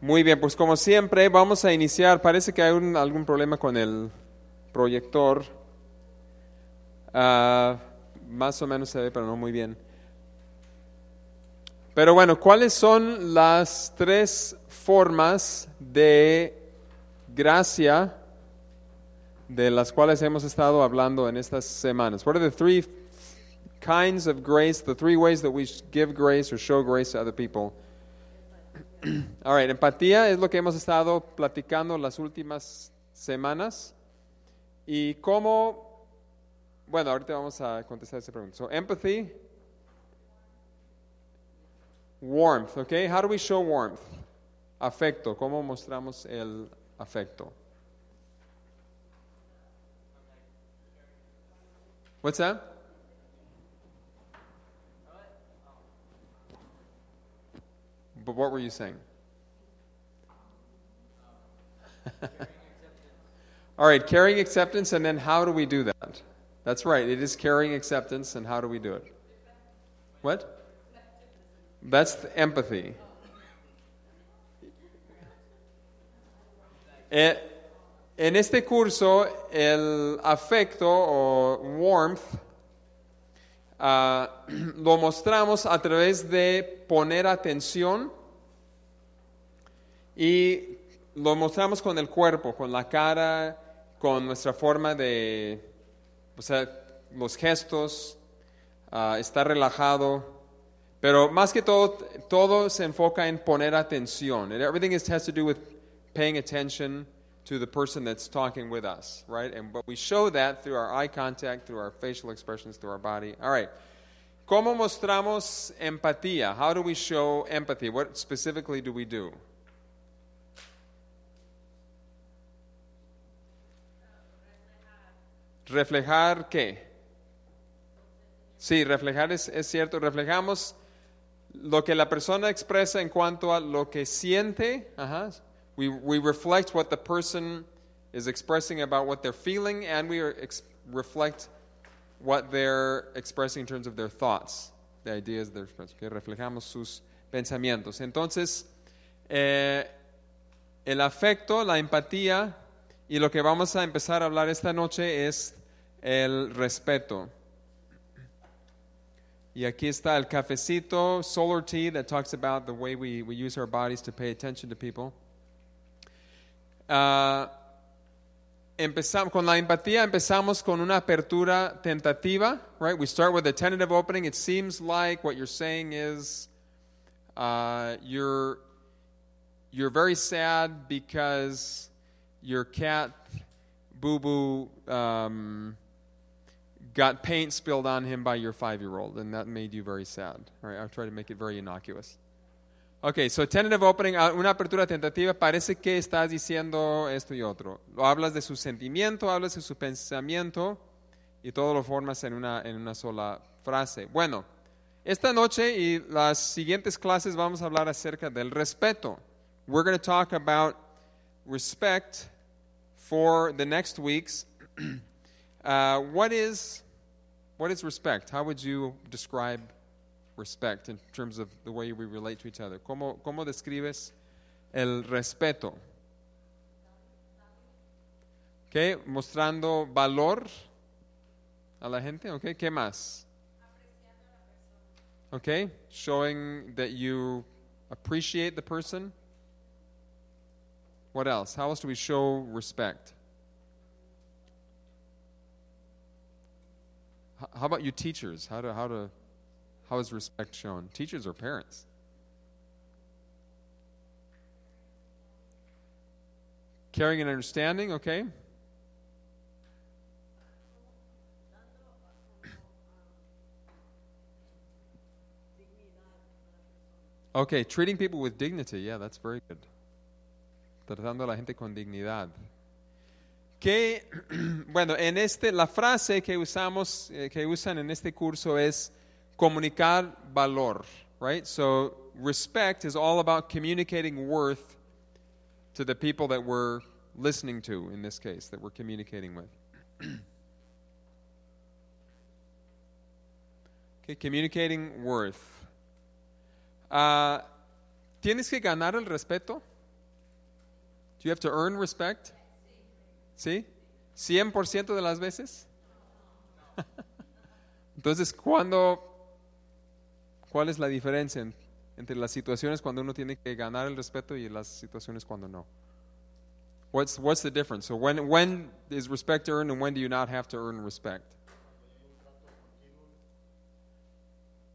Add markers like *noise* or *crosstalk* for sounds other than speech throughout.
Muy bien, pues como siempre vamos a iniciar. Parece que hay un- algún problema con el proyector. Ah, más o menos se ve, pero no muy bien. Pero bueno, ¿cuáles son las tres formas de gracia de las cuales hemos estado hablando en estas semanas? What are the three kinds of grace, the three ways that we give grace or show grace to other people? *clears throat* All right, empatía es lo que hemos estado platicando las últimas semanas. Y cómo, bueno, ahorita vamos a contestar esa pregunta. So, empathy, warmth, okay? How do we show warmth? Afecto, ¿cómo mostramos el afecto? What's that? But what were you saying? *laughs* All right, carrying acceptance, and then how do we do that? That's right, it is carrying acceptance, and how do we do it? What? That's empathy. En este curso, el afecto o warmth ah, *clears throat* lo mostramos a través de poner atención y lo mostramos con el cuerpo, con la cara, con nuestra forma de, o sea, los gestos, ah, estar relajado. Pero más que todo, todo se enfoca en poner atención. And everything is, has to do with paying attention to the person that's talking with us, right? And but we show that through our eye contact, through our facial expressions, through our body. All right. ¿Cómo mostramos empatía? How do we show empathy? What specifically do we do? Reflejar qué? Sí, reflejar es, es cierto. Reflejamos lo que la persona expresa en cuanto a lo que siente. Ajá. We, we reflect what the person is expressing about what they're feeling, and we reflect what they're expressing in terms of their thoughts, the ideas they're expressing. Reflejamos sus pensamientos. Entonces, eh, el afecto, la empatía, y lo que vamos a empezar a hablar esta noche es el respeto. Y aquí está el cafecito, solar tea, that talks about the way we, we use our bodies to pay attention to people. Ah, empezamos con la empatía empezamos con una apertura tentativa right we start with a tentative opening it seems like what you're saying is uh, you're you're very sad because your cat boo boo um, got paint spilled on him by your five year old and that made you very sad all right i'll try to make it very innocuous Ok, so tentative opening, ah, una apertura tentativa, parece que estás diciendo esto y otro. Hablas de su sentimiento, hablas de su pensamiento y todo lo formas en una, en una sola frase. Bueno, esta noche y las siguientes clases vamos a hablar acerca del respeto. We're going to talk about respect for the next weeks. *clears throat* Uh, what is what is respect? How would you describe respect in terms of the way we relate to each other? ¿Cómo, cómo describes el respeto? Okay, mostrando valor a la gente, okay? ¿Qué más? Okay, showing that you appreciate the person. What else? How else do we show respect? How about you teachers? How to how to how is respect shown? Teachers or parents? Caring and understanding, okay? Okay, treating people with dignity, yeah, that's very good. Tratando a la gente con dignidad. Que, *clears throat* bueno, en este, la frase que usamos, eh, que usan en este curso es comunicar valor, right? So respect is all about communicating worth to the people that we're listening to, in this case, that we're communicating with. *clears throat* okay, communicating worth. Ah, ¿Tienes que ganar el respeto? Do you have to earn respect? ¿Sí? ¿100% de las veces? *laughs* Entonces, ¿cuándo, ¿cuál es la diferencia en- entre las situaciones cuando uno tiene que ganar el respeto y las situaciones cuando no? What's, what's the difference? So when, when is respect earned and when do you not have to earn respect?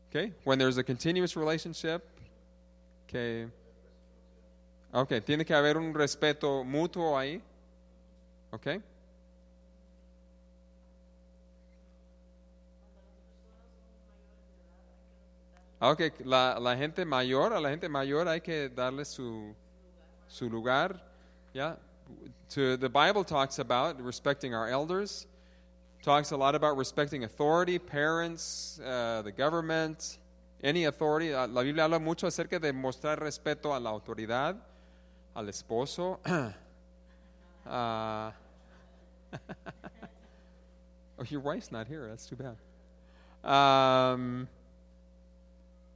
Okay, when there's a continuous relationship, que, okay, tiene que haber un respeto mutuo ahí, okay. Ah, Ok, la, la gente mayor, a la gente mayor hay que darle su, su lugar. Yeah. The Bible talks about respecting our elders, talks a lot about respecting authority, parents, uh, the government, any authority. La Biblia habla mucho acerca de mostrar respeto a la autoridad, al esposo. *clears throat* Ah. *laughs* oh, your wife's not here. That's too bad. Um,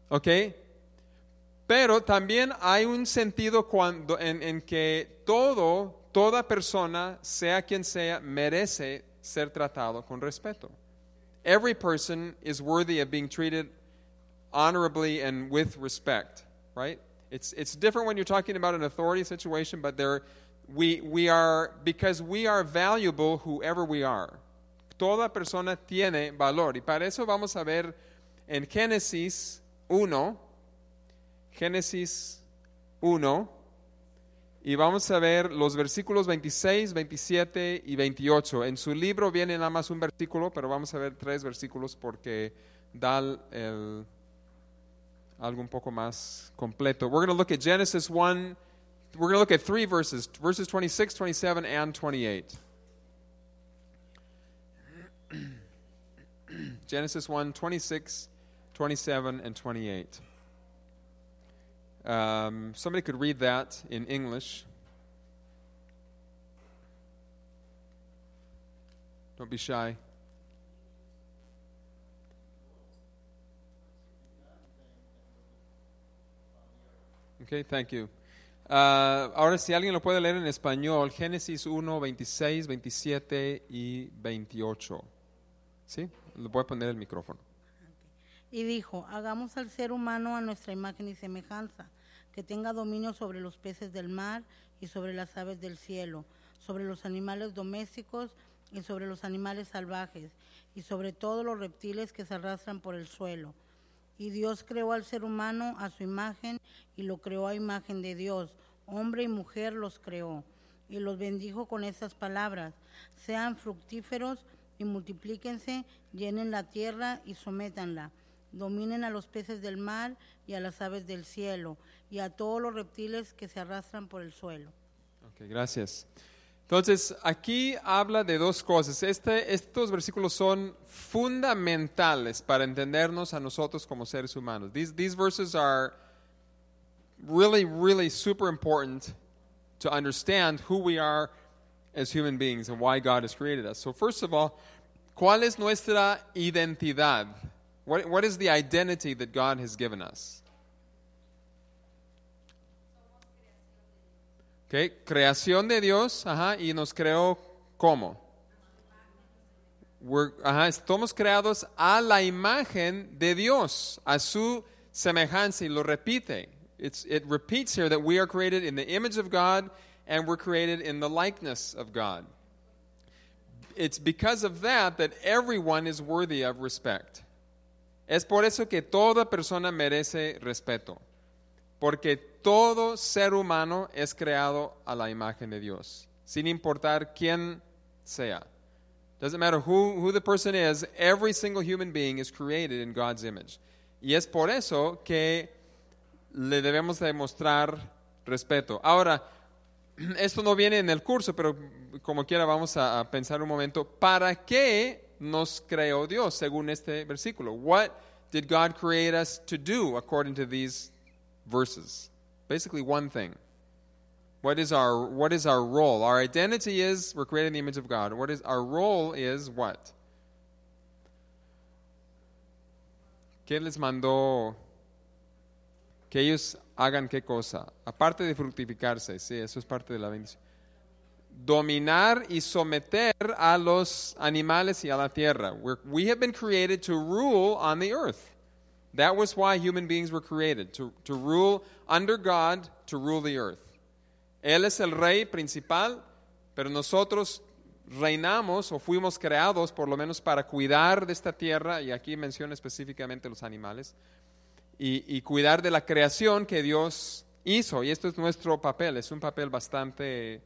¿Ok? Pero también hay un sentido cuando, en, en que todo, toda persona, sea quien sea, merece ser tratado con respeto. Every person is worthy of being treated honorably and with respect, right? It's, it's different when you're talking about an authority situation, but there, we, we are, because we are valuable whoever we are. Toda persona tiene valor. Y para eso vamos a ver en Génesis 1, Génesis 1, y vamos a ver los versículos 26, 27 y 28. En su libro viene nada más un versículo, pero vamos a ver tres versículos porque da el, algo un poco más completo. We're going to look at Genesis 1. We're going to look at three verses, verses 26, 27, and 28. *clears throat* Genesis 1, 26, 27, and 28. Um, somebody could read that in English. Don't be shy. Okay, thank you. Ah, ahora, si alguien lo puede leer en español, Génesis 1, 26, 27 y 28. ¿Sí? Le voy a poner el micrófono. Y dijo, hagamos al ser humano a nuestra imagen y semejanza, que tenga dominio sobre los peces del mar y sobre las aves del cielo, sobre los animales domésticos y sobre los animales salvajes, y sobre todos los reptiles que se arrastran por el suelo. Y Dios creó al ser humano a su imagen y lo creó a imagen de Dios. Hombre y mujer los creó. Y los bendijo con estas palabras. Sean fructíferos y multiplíquense, llenen la tierra y sométanla. Dominen a los peces del mar y a las aves del cielo y a todos los reptiles que se arrastran por el suelo. Gracias. Entonces, aquí habla de dos cosas. Este, estos versículos son fundamentales para entendernos a nosotros como seres humanos. These, these verses are really, really super important to understand who we are as human beings and why God has created us. So, first of all, ¿cuál es nuestra identidad? What, what is the identity that God has given us? Okay, creación de Dios, ajá, y nos creó ¿cómo? We're- ajá, estamos creados a la imagen de Dios, a su semejanza, y lo repite. It's, it repeats here that we are created in the image of God and we're created in the likeness of God. It's because of that that everyone is worthy of respect. Es por eso que toda persona merece respeto. Porque todo ser humano es creado a la imagen de Dios, sin importar quién sea. Doesn't matter who, who the person is, every single human being is created in God's image. Y es por eso que le debemos demostrar respeto. Ahora, *clears throat* esto no viene en el curso, pero como quiera vamos a, a pensar un momento, ¿para qué nos creó Dios según este versículo? What did God create us to do according to these verses? Basically one thing. What is our what is our role? Our identity is we're created in the image of God. What is our role is what? ¿Qué les mandó que ellos hagan qué cosa? Aparte de fructificarse, sí, eso es parte de la bendición. Dominar y someter a los animales y a la tierra. We're, we have been created to rule on the earth. That was why human beings were created, to, to rule under God, to rule the earth. Él es el rey principal, pero nosotros reinamos o fuimos creados por lo menos para cuidar de esta tierra, y aquí menciona específicamente los animales, y, y cuidar de la creación que Dios hizo. Y esto es nuestro papel, es un papel bastante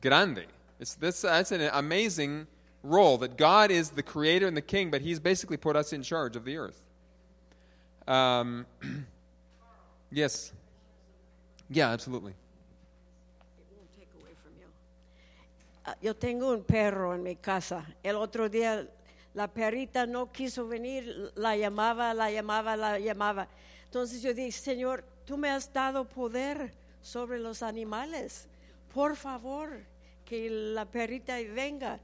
grande. It's, this, that's an amazing role that God is the creator and the king, but He's basically put us in charge of the earth. Um, *clears throat* yes. Yeah, absolutely. Ah, Yo tengo un perro en mi casa. El otro día la perrita no quiso venir, la llamaba, la llamaba, la llamaba. Entonces yo dije, Señor, tú me has dado poder sobre los animales. Por favor, que la perrita venga.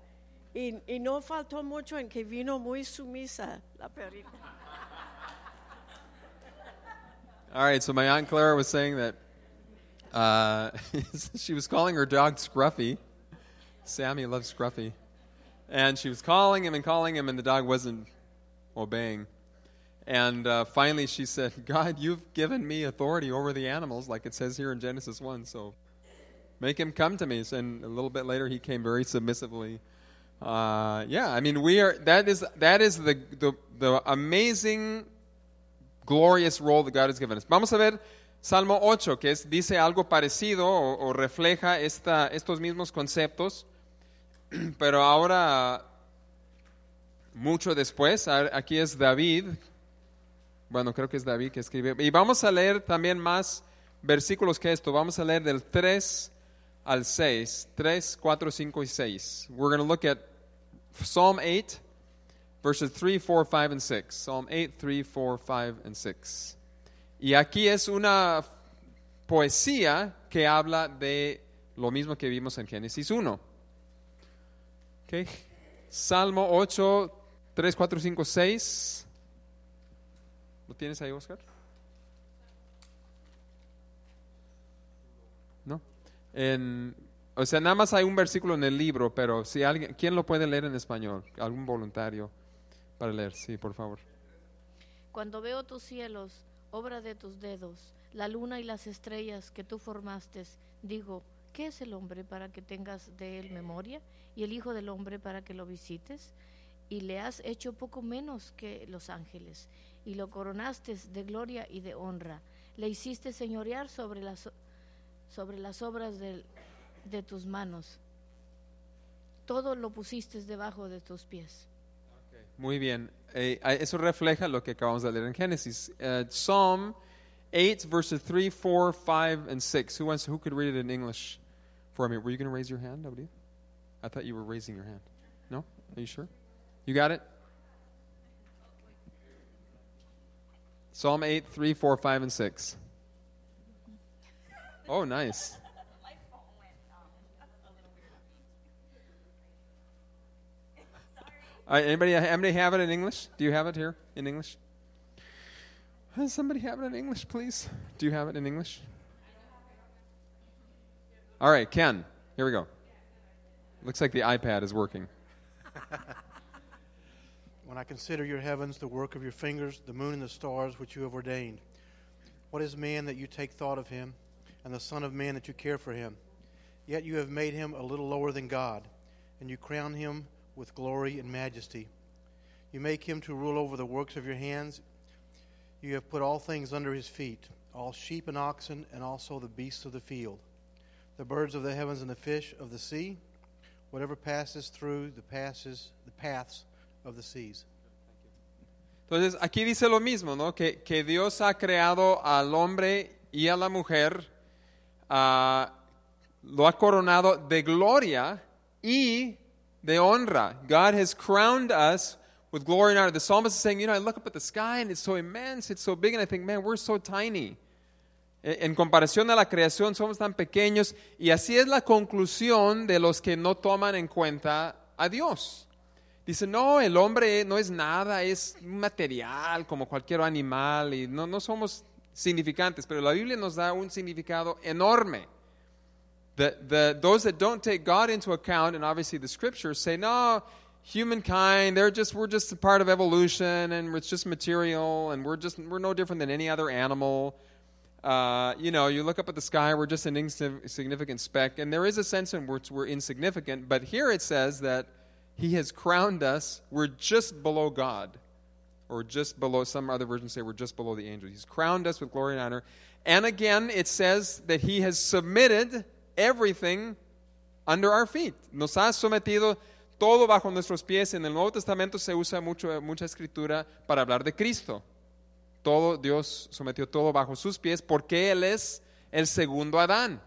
Y, y no faltó mucho en que vino muy sumisa la perrita. All right, so my aunt Clara was saying that uh, *laughs* she was calling her dog Scruffy. Sammy loves Scruffy. And she was calling him and calling him, and the dog wasn't obeying. And uh, finally she said, *laughs* God, you've given me authority over the animals, like it says here in Genesis 1, so make him come to me. And a little bit later, he came very submissively. Uh, yeah, I mean, we are, that is, that is the, the, the amazing glorious role that God has given us. Vamos a ver Salmo 8, que es, dice algo parecido o, refleja estos mismos conceptos, *clears throat* pero ahora, mucho después, aquí es David, bueno, creo que es David que escribe, y vamos a leer también más versículos que esto, vamos a leer del 3 al 6, 3, 4, 5 y 6. We're going to look at Psalm 8, verses 3, 4, 5, and 6. Psalm 8, 3, 4, 5, and 6. Y aquí es una poesía que habla de lo mismo que vimos en Génesis 1. Ok. Salmo 8, 3, 4, 5, 6. ¿Lo tienes ahí, Oscar? ¿No? En, o sea, nada más hay un versículo en el libro, pero si alguien, ¿quién lo puede leer en español? ¿Algún voluntario para leer? Sí, por favor. Cuando veo tus cielos, obra de tus dedos, la luna y las estrellas que tú formaste, digo, ¿qué es el hombre para que tengas de él memoria? ¿Y el Hijo del hombre para que lo visites? Y le has hecho poco menos que los ángeles, y lo coronaste de gloria y de honra. Le hiciste señorear sobre las, sobre las obras del- de tus manos. Todo lo pusiste debajo de tus pies. Muy bien. Eh, eso refleja lo que acabamos de leer en Génesis. Uh, Psalm 8, verses 3, 4, 5, and 6. Who, wants, who could read it in English for me? Were you going to raise your hand, nobody? I thought you were raising your hand. No? Are you sure? You got it? Psalm 8, 3, 4, 5, and 6. Oh, nice. Uh, anybody, anybody have it in English? Do you have it here in English? Does somebody have it in English, please? Do you have it in English? All right, Ken, here we go. Looks like the iPad is working. *laughs* When I consider your heavens, the work of your fingers, the moon and the stars which you have ordained, what is man that you take thought of him, and the Son of Man that you care for him? Yet you have made him a little lower than God, and you crown him with glory and majesty. You make him to rule over the works of your hands. You have put all things under his feet, all sheep and oxen, and also the beasts of the field, the birds of the heavens and the fish of the sea, whatever passes through the passes the paths of the seas. Entonces, aquí dice lo mismo, ¿no? Que, que Dios ha creado al hombre y a la mujer, ah, lo ha coronado de gloria y de honra. God has crowned us with glory and honor. The psalmist is saying, you know, I look up at the sky and it's so immense, it's so big, and I think, man, we're so tiny. E- En comparación a la creación, somos tan pequeños. Y así es la conclusión de los que no toman en cuenta a Dios. Dice, no, el hombre no es nada, es material como cualquier animal y no, no somos significantes, pero la Biblia nos da un significado enorme. The, the, those that don't take God into account, and obviously the scriptures say, no, humankind, they're just, we're just a part of evolution, and it's just material, and we're just, we're no different than any other animal. Uh, you know, you look up at the sky, we're just an insignificant speck, and there is a sense in which we're insignificant, but here it says that He has crowned us, we're just below God, or just below, some other versions say we're just below the angels. He's crowned us with glory and honor. And again, it says that He has submitted everything under our feet. Nos ha sometido todo bajo nuestros pies. En el Nuevo Testamento se usa mucho, mucha escritura para hablar de Cristo. Todo, Dios sometió todo bajo sus pies porque Él es el segundo Adán.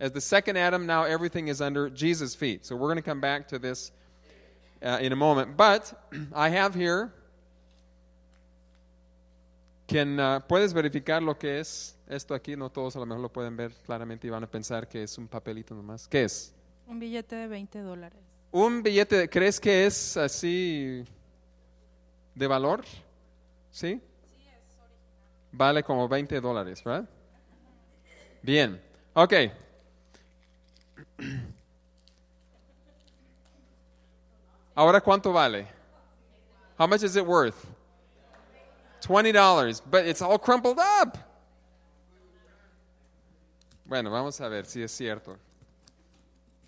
As the second Adam, now everything is under Jesus' feet. So we're going to come back to this uh, in a moment. But *clears throat* I have here. Quien uh, puedes verificar lo que es esto aquí, no todos a lo mejor lo pueden ver claramente y van a pensar que es un papelito nomás. ¿Qué es? Un billete de 20 dólares. Un billete, ¿crees que es así de valor? ¿Sí? Vale como 20 dólares, ¿verdad? Bien, ok. Ahora, ¿cuánto vale? How much is it worth? $20, but it's all crumpled up. Bueno, vamos a ver si es cierto.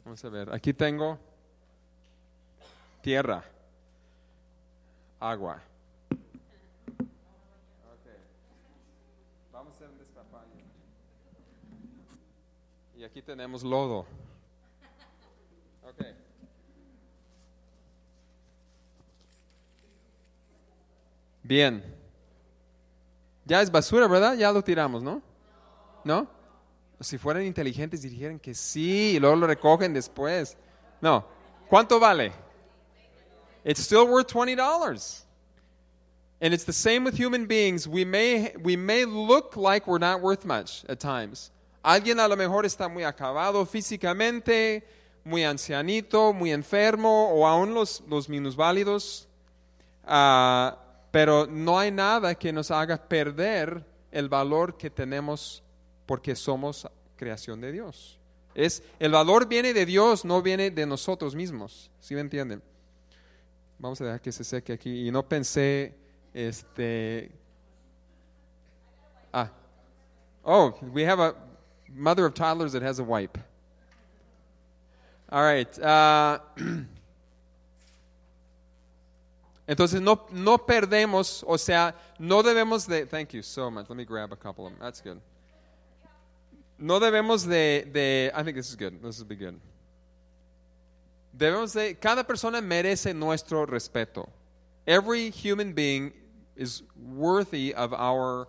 Vamos a ver, aquí tengo tierra, agua. Okay. Vamos a hacer un despapalle. Y aquí tenemos lodo. Okay. Bien. Ya es basura, ¿verdad? Ya lo tiramos, ¿no? ¿No? Si fueran inteligentes dirían que sí y luego lo recogen después. No. ¿Cuánto vale? It's still worth $20. And it's the same with human beings. We may, we may look like we're not worth much at times. Alguien a lo mejor está muy acabado físicamente, muy ancianito, muy enfermo, o aún los, los minusválidos. Uh, pero no hay nada que nos haga perder el valor que tenemos porque somos creación de Dios. Es, el valor viene de Dios, no viene de nosotros mismos. ¿Sí me entienden? Vamos a dejar que se seque aquí. Y no pensé, este... Ah. Oh, we have a mother of toddlers that has a wipe. All right. Uh, *clears throat* entonces no, no perdemos, o sea, no debemos de... Thank you so much. Let me grab a couple of them. That's good. No debemos de, de... I think this is good. This will be good. Debemos de, cada persona merece nuestro respeto. Every human being is worthy of our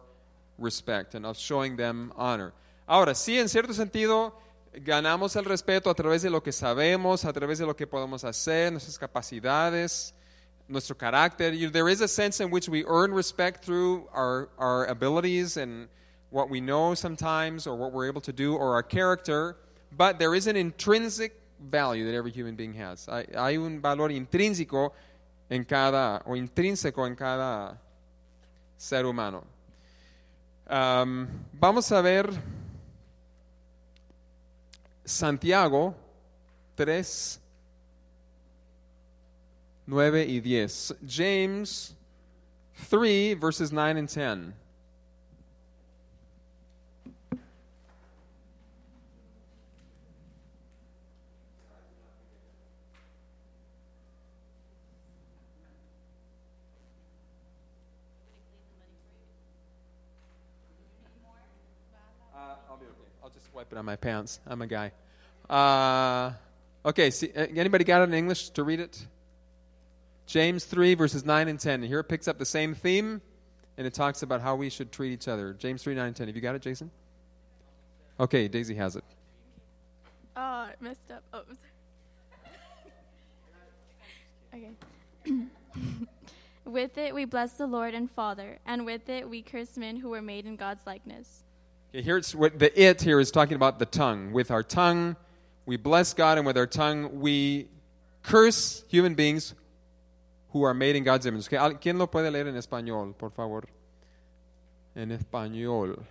respect and of showing them honor. Ahora, sí, en cierto sentido, ganamos el respeto a través de lo que sabemos, a través de lo que podemos hacer, nuestras capacidades, nuestro carácter. There is a sense in which we earn respect through our, our abilities and what we know sometimes, or what we're able to do, or our character. But there is an intrinsic value that every human being has. Hay, un valor intrínseco en cada, o intrínseco en cada ser humano. Um, vamos a ver Santiago 3, 9 y 10. James 3, verses 9 and 10. Wipe on my pants. I'm a guy. Uh, okay, see, uh, anybody got it in English to read it? James 3, verses 9 and 10. Here it picks up the same theme, and it talks about how we should treat each other. James 3, 9 and 10. Have you got it, Jason? Okay, Daisy has it. Oh, I messed up. Oh, *laughs* okay. *clears throat* with it we bless the Lord and Father, and with it we curse men who were made in God's likeness. Okay, here it's the it here is talking about the tongue. With our tongue, we bless God, and with our tongue, we curse human beings who are made in God's image. Okay, ¿Quién lo puede leer en español, por favor? en español.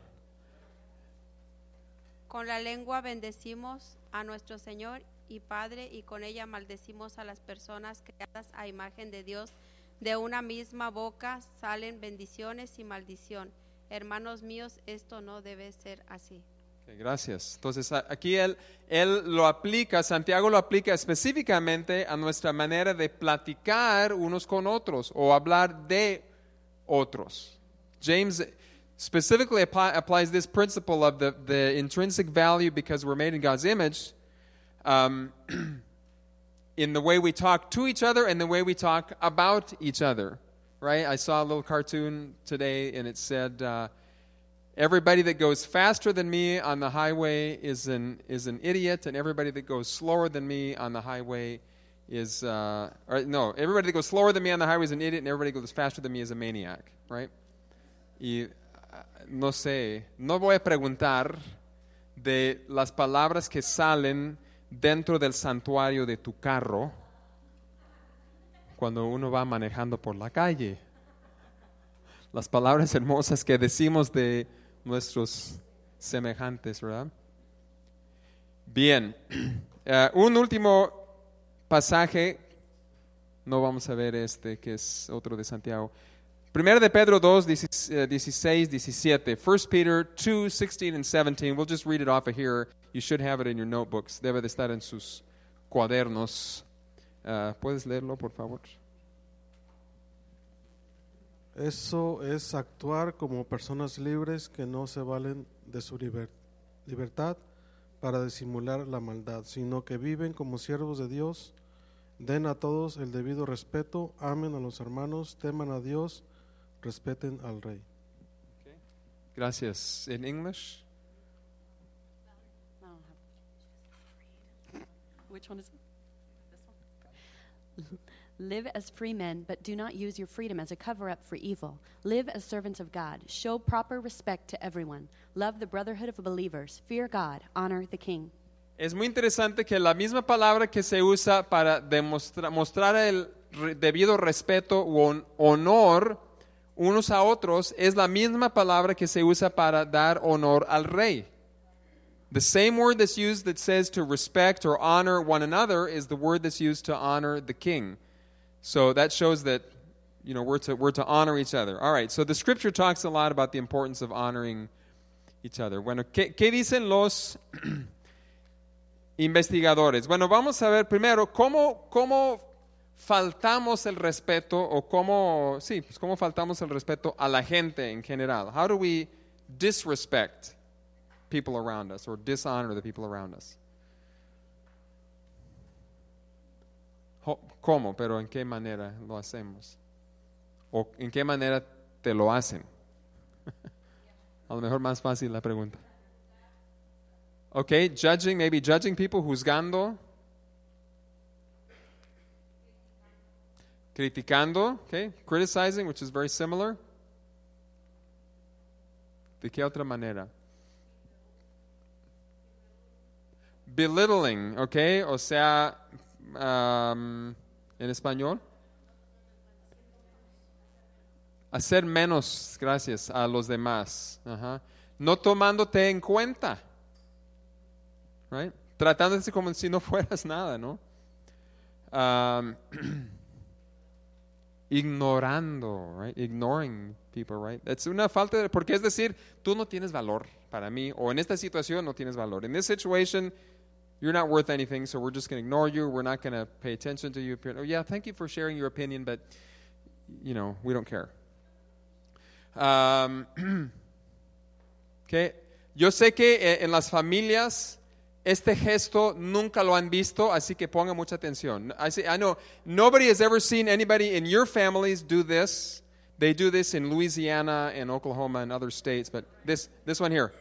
Con la lengua bendecimos a nuestro Señor y Padre y con ella maldecimos a las personas creadas a imagen de Dios. De una misma boca salen bendiciones y maldición. Hermanos míos, esto no debe ser así. Gracias. Entonces aquí él, él lo aplica, Santiago lo aplica específicamente a nuestra manera de platicar unos con otros o hablar de otros. James specifically apply, applies this principle of the, the intrinsic value because we're made in God's image um, *clears throat* in the way we talk to each other and the way we talk about each other. Right? I saw a little cartoon today and it said, uh, Everybody that goes faster than me on the highway is an, is an idiot, and everybody that goes slower than me on the highway is, uh, or no, everybody that goes slower than me on the highway is an idiot, and everybody that goes faster than me is a maniac, right? Y uh, no sé, no voy a preguntar de las palabras que salen dentro del santuario de tu carro cuando uno va manejando por la calle las palabras hermosas que decimos de nuestros semejantes, ¿verdad? Bien, *clears throat* Eh, un último pasaje, no vamos a ver este, que es otro de Santiago. Primero de Pedro 2, 16, 17. 1 Peter 2, 16 and 17. We'll just read it off of here. You should have it in your notebooks. Debe de estar en sus cuadernos. Uh, ¿Puedes leerlo, por favor? Eso es actuar como personas libres que no se valen de su liber- libertad para disimular la maldad, sino que viven como siervos de Dios, den a todos el debido respeto, amen a los hermanos, teman a Dios, respeten al rey. Gracias. In English? Which one is it? *laughs* Live as free men, but do not use your freedom as a cover up for evil. Live as servants of God. Show proper respect to everyone. Love the brotherhood of believers. Fear God. Honor the king. Es muy interesante que la misma palabra que se usa para demostrar mostrar el re- debido respeto o hon- honor unos a otros es la misma palabra que se usa para dar honor al rey. The same word that's used that says to respect or honor one another is the word that's used to honor the king. So that shows that you know we're to we're to honor each other. All right. So the scripture talks a lot about the importance of honoring each other. Bueno, ¿qué, qué dicen los *clears throat* investigadores. Bueno, vamos a ver primero cómo, cómo faltamos el respeto o cómo, sí, pues cómo faltamos el respeto a la gente en general. How do we disrespect people around us or dishonor the people around us? ¿Cómo? Pero ¿en qué manera lo hacemos? ¿O en qué manera te lo hacen? *laughs* a lo mejor más fácil la pregunta. Okay, judging, maybe judging people, juzgando. Criticando, okay, criticizing, which is very similar. ¿De qué otra manera? Belittling, okay, o sea, en español. Hacer menos, gracias, a los demás. No tomándote en cuenta right? Tratándote como si no *laughs* fueras nada, ¿no? *clears throat* Ignorando, right? Ignoring people, right? Es una falta de, porque es decir, tú no tienes valor para mí, o en esta situación no tienes valor. In this situation, you're not worth anything, so we're just going to ignore you. We're not going to pay attention to you. Oh, yeah, thank you for sharing your opinion, but, you know, we don't care. Um, *clears throat* okay. Yo sé que eh, en las familias este gesto nunca lo han visto, así que ponga mucha atención. I, say, I know nobody has ever seen anybody in your families do this. They do this in Louisiana and Oklahoma and other states, but this, this one here.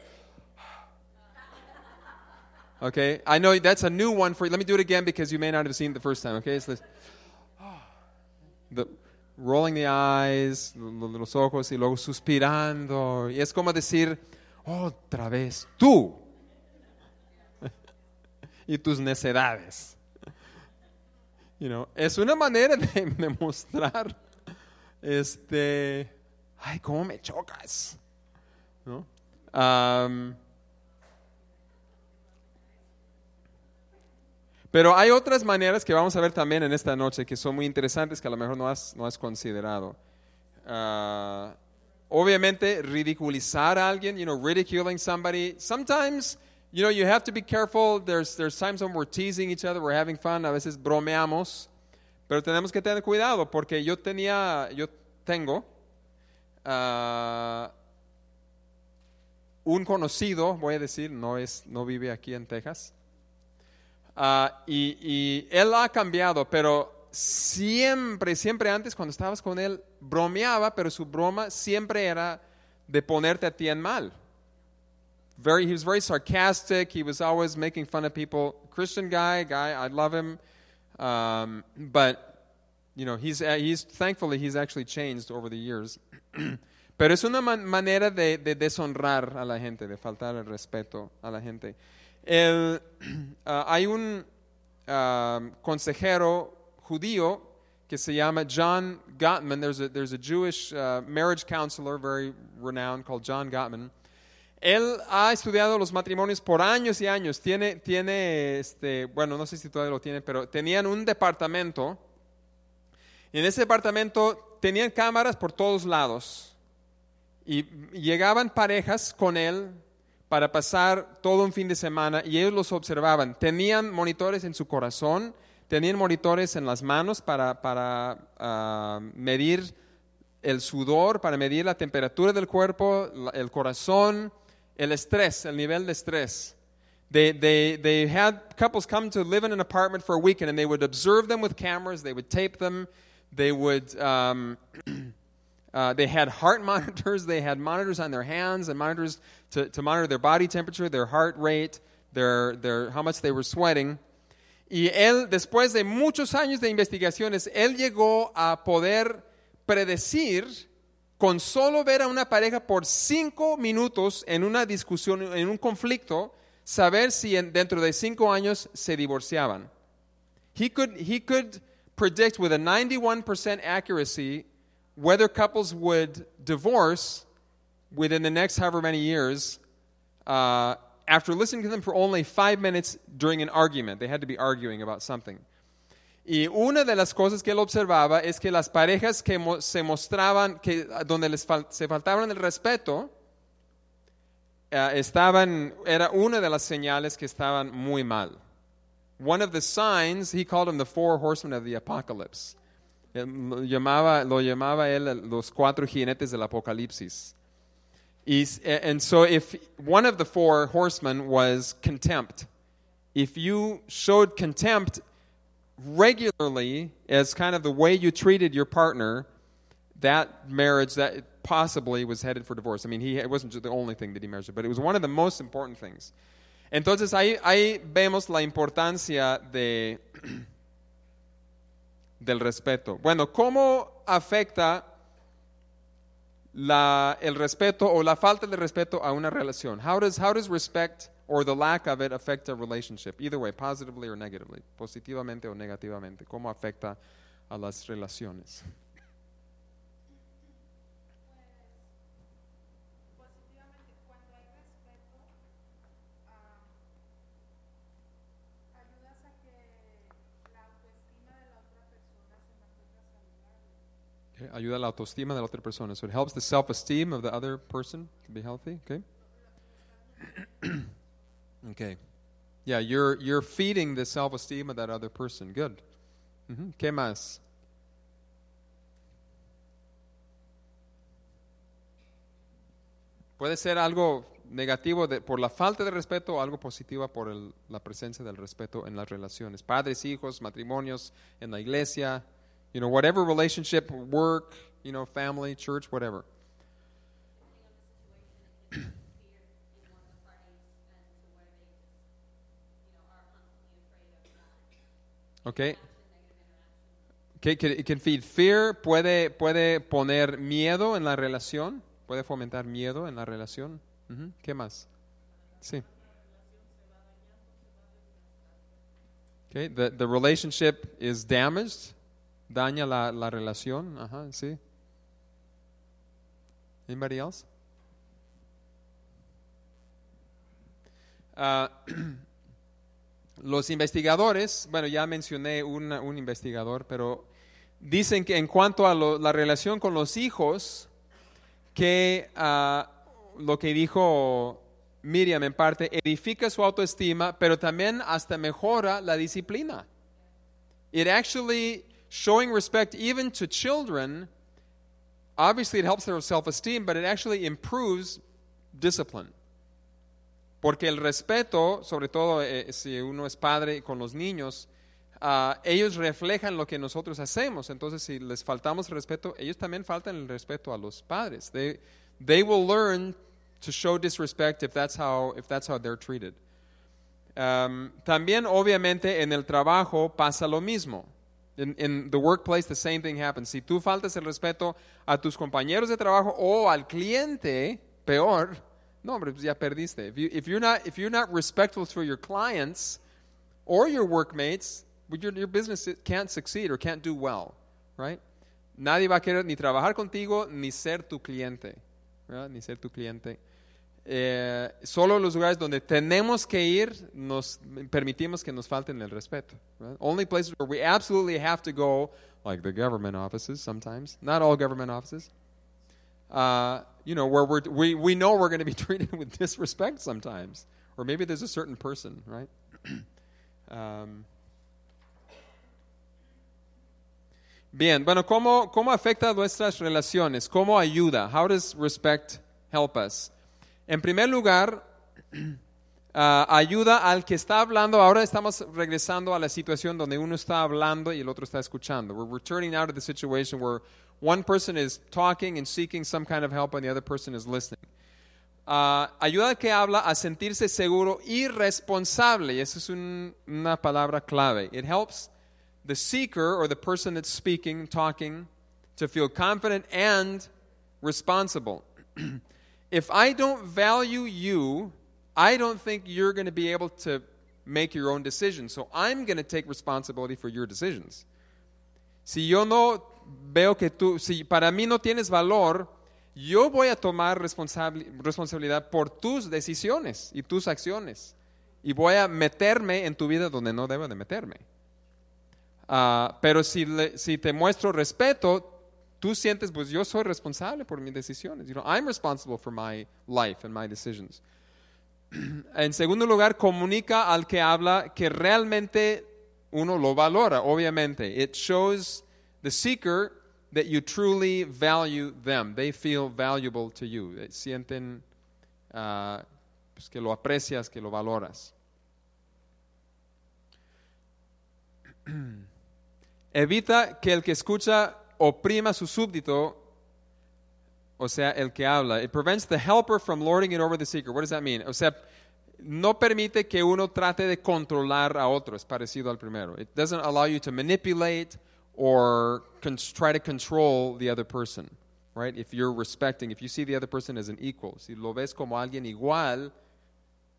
Okay, I know that's a new one for you. Let me do it again because you may not have seen it the first time. Okay, it's this. The rolling the eyes, lo- lo- los ojos y luego suspirando. Y es como decir, otra vez, tú *laughs* y tus necedades. You know, es una manera de, de mostrar, este, ay, cómo me chocas. ¿no? Am, pero hay otras maneras que vamos a ver también en esta noche que son muy interesantes que a lo mejor no has, no has considerado. Ah, obviamente, ridiculizar a alguien, you know, ridiculing somebody. Sometimes, you know, you have to be careful. There's, there's times when we're teasing each other, we're having fun, a veces bromeamos. Pero tenemos que tener cuidado porque yo tenía, yo tengo ah, un conocido, voy a decir, no, es, no vive aquí en Texas. Ah, y, y él ha cambiado, pero siempre, siempre antes cuando estabas con él, bromeaba, pero su broma siempre era de ponerte a ti en mal. Very, he was very sarcastic. He was always making fun of people. Christian guy, guy, I love him. Um, but, you know, he's, uh, he's, thankfully, he's actually changed over the years. *clears throat* Pero es una man- manera de, de deshonrar a la gente, de faltar el respeto a la gente. El, *clears throat* ah, hay un ah, consejero judío que se llama John Gottman. There's a, there's a Jewish uh, marriage counselor, very renowned, called John Gottman. Él ha estudiado los matrimonios por años y años. Tiene, tiene este, bueno, no sé si todavía lo tiene, pero tenían un departamento. Y en ese departamento tenían cámaras por todos lados. Y llegaban parejas con él para pasar todo un fin de semana y ellos los observaban. Tenían monitores en su corazón, tenían monitores en las manos para, para ah, medir el sudor, para medir la temperatura del cuerpo, el corazón, el estrés, el nivel de estrés. They, they, they had couples come to live in an apartment for a weekend and they would observe them with cameras, they would tape them, they would. Um, *clears throat* Uh, they had heart *laughs* monitors. They had monitors on their hands and monitors to, to monitor their body temperature, their heart rate, their, their, how much they were sweating. Y él, después de muchos años de investigaciones, él llegó a poder predecir con solo ver a una pareja por cinco minutos en una discusión, en un conflicto, saber si en- dentro de cinco años se divorciaban. He could, he could predict with a 91% accuracy whether couples would divorce within the next however many years uh, after listening to them for only five minutes during an argument. They had to be arguing about something. Y una de las cosas que él observaba es que las parejas que mo- se mostraban, que, donde les fal- se faltaban el respeto, eh, estaban, era una de las señales que estaban muy mal. One of the signs, he called them the four horsemen of the apocalypse. Lo llamaba, lo llamaba él los cuatro jinetes del apocalipsis. And so if one of the four horsemen was contempt, if you showed contempt regularly as kind of the way you treated your partner, that marriage that possibly was headed for divorce. I mean, he it wasn't the only thing that he measured, but it was one of the most important things. Entonces ahí, ahí vemos la importancia de, *clears throat* del respeto. Bueno, ¿cómo afecta la, el respeto o la falta de respeto a una relación? How does, how does respect or the lack of it affect a relationship? Either way, positively or negatively. Positivamente o negativamente. ¿Cómo afecta a las relaciones? Positivamente, cuando hay respeto, ah, ayudas a que la autoestima de la otra persona se mantenga saludable. Okay, Ayuda a la autoestima de la otra persona. So it helps the self-esteem of the other person to be healthy. Okay. *clears throat* okay. Yeah, you're you're feeding the self-esteem of that other person. Good. Ujú. ¿Qué más? Puede ser algo negativo de- por la falta de respeto o algo positivo por el- la presencia del respeto en las relaciones. Padres, hijos, matrimonios, en la iglesia, you know, whatever relationship, work, you know, family, church, whatever. Okay. Okay, it can feed fear, puede, puede poner miedo en la relación, puede fomentar miedo en la relación. Ujú. ¿Qué más? Sí. Okay, the, the relationship is damaged, daña la, la relación, ajá, sí. Anybody else? Ah, *clears throat* los investigadores, bueno, ya mencioné una- un investigador, pero dicen que en cuanto a lo- la relación con los hijos, que ah, lo que dijo Miriam en parte, edifica su autoestima, pero también hasta mejora la disciplina. It actually, showing respect even to children, obviously it helps their self-esteem, but it actually improves discipline. Porque el respeto, sobre todo eh, si uno es padre con los niños, ah, ellos reflejan lo que nosotros hacemos. Entonces, si les faltamos respeto, ellos también faltan el respeto a los padres. They, they will learn to show disrespect if that's how, if that's how they're treated. Um, también, obviamente, en el trabajo pasa lo mismo. In, in the workplace, the same thing happens. Si tú faltas el respeto a tus compañeros de trabajo o al cliente, peor, no, hombre, ya perdiste. If, you, if, you're not, if you're not respectful to your clients or your workmates, your, your business can't succeed or can't do well, right? Nadie va a querer ni trabajar contigo ni ser tu cliente, ¿verdad? Ni ser tu cliente. Eh, solo los lugares donde tenemos que ir nos permitimos que nos falten el respeto. right? Only places where we absolutely have to go, like the government offices sometimes, not all government offices, uh, you know, where we, we know we're going to be *laughs* treated with disrespect sometimes. Or maybe there's a certain person, right? *clears throat* um, Bien, bueno, ¿cómo, ¿cómo afecta nuestras relaciones? ¿Cómo ayuda? How does respect help us? En primer lugar, *clears throat* ah, ayuda al que está hablando. Ahora estamos regresando a la situación donde uno está hablando y el otro está escuchando. We're returning now to the situation where one person is talking and seeking some kind of help and the other person is listening. Ah, ayuda al que habla a sentirse seguro y responsable. Y esa es un- una palabra clave. It helps the seeker or the person that's speaking, talking, to feel confident and responsible. *clears throat* if I don't value you, I don't think you're going to be able to make your own decisions. So I'm going to take responsibility for your decisions. Si yo no veo que tú, si para mí no tienes valor, yo voy a tomar responsabili- responsabilidad por tus decisiones y tus acciones. Y voy a meterme en tu vida donde no debo de meterme. Ah, pero si, le- si te muestro respeto, tú sientes, pues yo soy responsable por mis decisiones. You know, I'm responsible for my life and my decisions. *clears throat* en segundo lugar, comunica al que habla que realmente uno lo valora, obviamente. It shows the seeker that you truly value them. They feel valuable to you. Sienten ah, pues, que lo aprecias, que lo valoras. *clears throat* Evita que el que escucha oprima su súbdito, o sea, el que habla. It prevents the helper from lording it over the seeker. What does that mean? O sea, no permite que uno trate de controlar a otro. Es parecido al primero. It doesn't allow you to manipulate or try to control the other person. Right? If you're respecting, if you see the other person as an equal, si lo ves como alguien igual,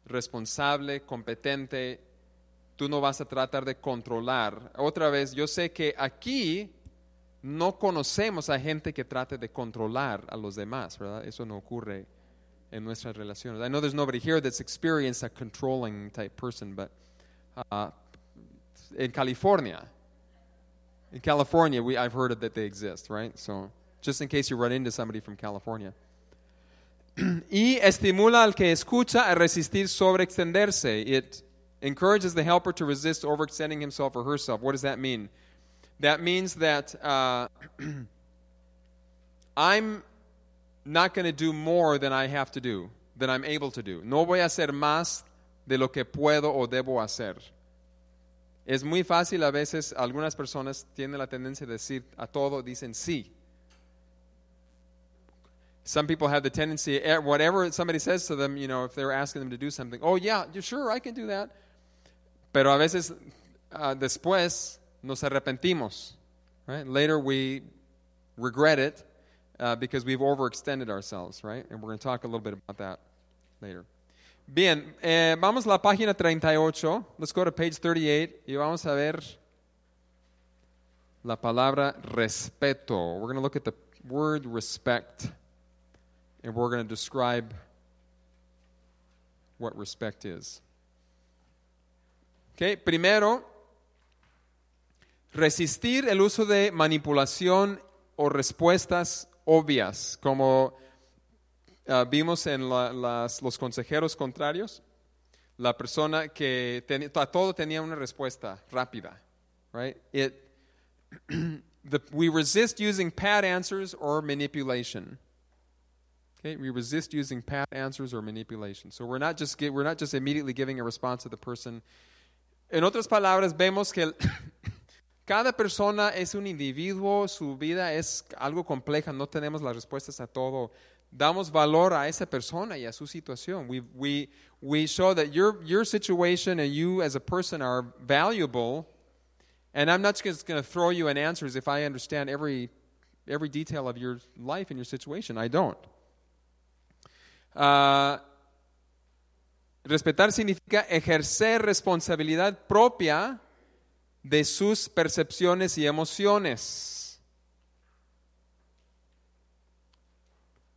responsable, competente, tú no vas a tratar de controlar. Otra vez, yo sé que aquí no conocemos a gente que trate de controlar a los demás, ¿verdad? Eso no ocurre en nuestras relaciones. I know there's nobody here that's experienced a controlling type person, but uh, in California, in California, we, I've heard that they exist, right? So just in case you run into somebody from California. *clears throat* y estimula al que escucha a resistir sobreextenderse. It encourages the helper to resist overextending himself or herself. What does that mean? That means that uh, *clears throat* I'm not going to do more than I have to do, than I'm able to do. No voy a hacer más de lo que puedo o debo hacer. Es muy fácil a veces, algunas personas tienen la tendencia de decir a todo, dicen sí. Some people have the tendency, eh, whatever somebody says to them, you know, if they're asking them to do something, oh, yeah, sure, I can do that. Pero a veces ah, después nos arrepentimos. Right? Later we regret it uh, because we've overextended ourselves, right? And we're going to talk a little bit about that later. Bien, eh, vamos a la página 38. Let's go to page 38 y vamos a ver la palabra respeto. We're going to look at the word respect and we're going to describe what respect is. Ok, Primero, resistir el uso de manipulación o respuestas obvias, como ah, vimos en la- los consejeros contrarios. La persona que ten- a todo tenía una respuesta rápida. Right? *clears throat* We resist using pat answers or manipulation. We resist using pat answers or manipulation. So we're not just we're not just immediately giving a response to the person. En otras palabras, vemos que cada persona es un individuo, su vida es algo compleja, no tenemos las respuestas a todo. Damos valor a esa persona y a su situación. We, we, we show that your, your situation and you as a person are valuable. And I'm not just going to throw you an answers if I understand every, every detail of your life and your situation. I don't. Ah, respetar significa ejercer responsabilidad propia de sus percepciones y emociones.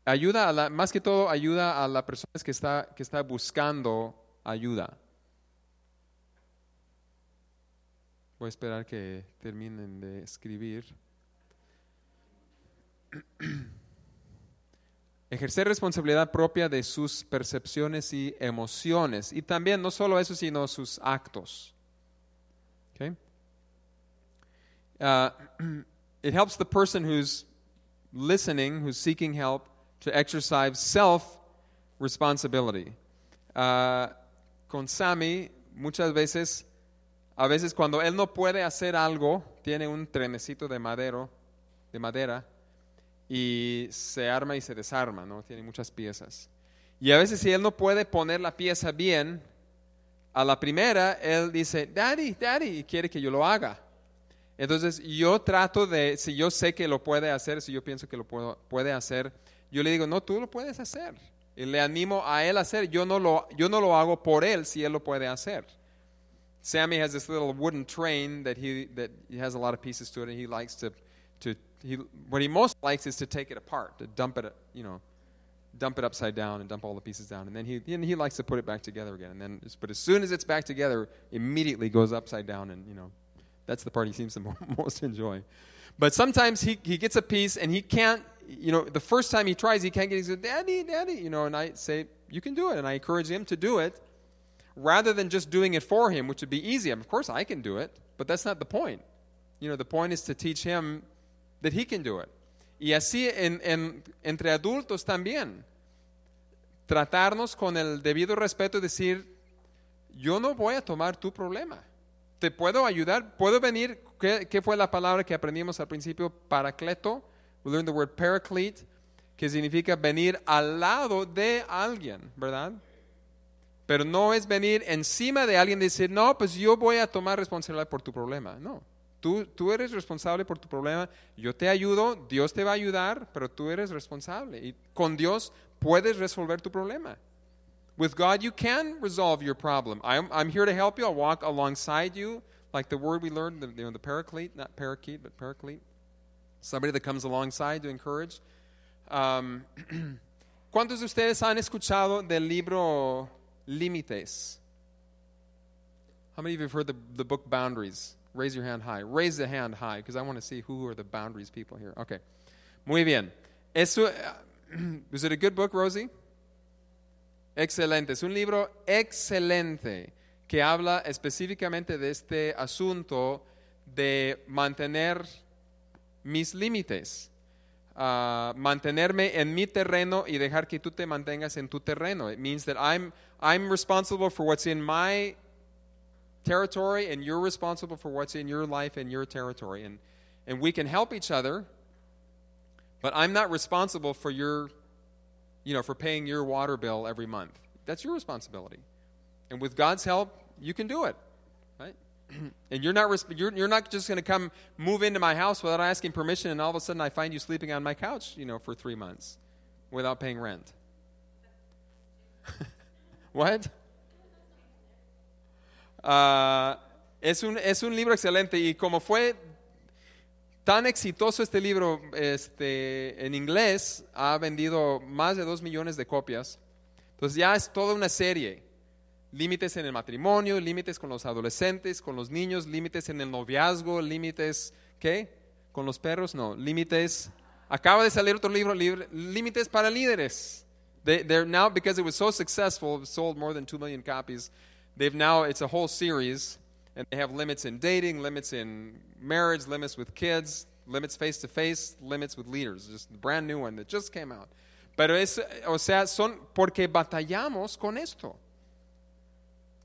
Ayuda a la, más que todo ayuda a la persona que está, que está buscando ayuda. Voy a esperar que terminen de escribir. *clears throat* Ejercer responsabilidad propia de sus percepciones y emociones. Y también no solo eso, sino sus actos. Okay? Uh, *clears throat* it helps the person who's listening, who's seeking help, to exercise self responsibility. Uh, con Sammy, muchas veces, a veces cuando él no puede hacer algo, tiene un trenecito de madero, de madera, y se arma y se desarma, ¿no? Tiene muchas piezas. Y a veces si él no puede poner la pieza bien, a la primera él dice, Daddy, Daddy, y quiere que yo lo haga. Entonces yo trato de, si yo sé que lo puede hacer, si yo pienso que lo puedo, puede hacer, yo le digo, no, tú lo puedes hacer. Y le animo a él a hacer, yo no lo, yo no lo hago por él si él lo puede hacer. Sammy has this little wooden train that he that he has a lot of pieces to it, and he likes to to he what he most likes is to take it apart, to dump it, you know, dump it upside down and dump all the pieces down, and then he and he likes to put it back together again, and then but as soon as it's back together, immediately goes upside down, and you know, that's the part he seems *laughs* to most enjoy. But sometimes he he gets a piece and he can't, you know, the first time he tries, he can't get. He says, "Daddy, Daddy," you know, and I say, "You can do it," and I encourage him to do it rather than just doing it for him, which would be easy. Of course, I can do it, but that's not the point. You know, the point is to teach him that he can do it. Y así en, en- entre adultos también. Tratarnos con el debido respeto y decir, yo no voy a tomar tu problema. Te puedo ayudar, puedo venir. ¿Qué, fue la palabra que aprendimos al principio? Paracleto. We learned the word paraclete, que significa venir al lado de alguien, ¿verdad? Pero no es venir encima de alguien y decir, no, pues yo voy a tomar responsabilidad por tu problema. No, tú, tú eres responsable por tu problema, yo te ayudo, Dios te va a ayudar, pero tú eres responsable. Y con Dios puedes resolver tu problema. With God, you can resolve your problem. I'm, I'm here to help you. I'll walk alongside you, like the word we learned, the, you know, the paraclete, not parakeet, but paraclete. Somebody that comes alongside to encourage. Um, *clears throat* ¿Cuántos de ustedes han escuchado del libro Límites? How many of you have heard the, the book Boundaries? Raise your hand high. Raise the hand high because I want to see who are the boundaries people here. Okay. Muy bien. Eso, *clears throat* is it a good book, Rosie? Excelente. Es un libro excelente que habla específicamente de este asunto de mantener mis límites. Ah, mantenerme en mi terreno y dejar que tú te mantengas en tu terreno. It means that I'm, I'm responsible for what's in my territory and you're responsible for what's in your life and your territory. And, and we can help each other, but I'm not responsible for your, you know, for paying your water bill every month. That's your responsibility. And with God's help, you can do it, right? *clears throat* and you're not, resp- you're, not just going to come move into my house without asking permission, and all of a sudden I find you sleeping on my couch, you know, for three months without paying rent. *laughs* what? Ah, es, un, es un libro excelente y como fue tan exitoso este libro este, en inglés, ha vendido más de dos millones de copias. Entonces ya es toda una serie límites en el matrimonio, límites con los adolescentes, con los niños, límites en el noviazgo, límites, ¿qué? Con los perros, no, límites. Acaba de salir otro libro, límites para líderes. They, they're now, because it was so successful, sold more than 2 million copies. They've now, it's a whole series, and they have limits in dating, limits in marriage, limits with kids, limits face to face, limits with leaders. Just a brand new one that just came out. Pero es, o sea, son porque batallamos con esto.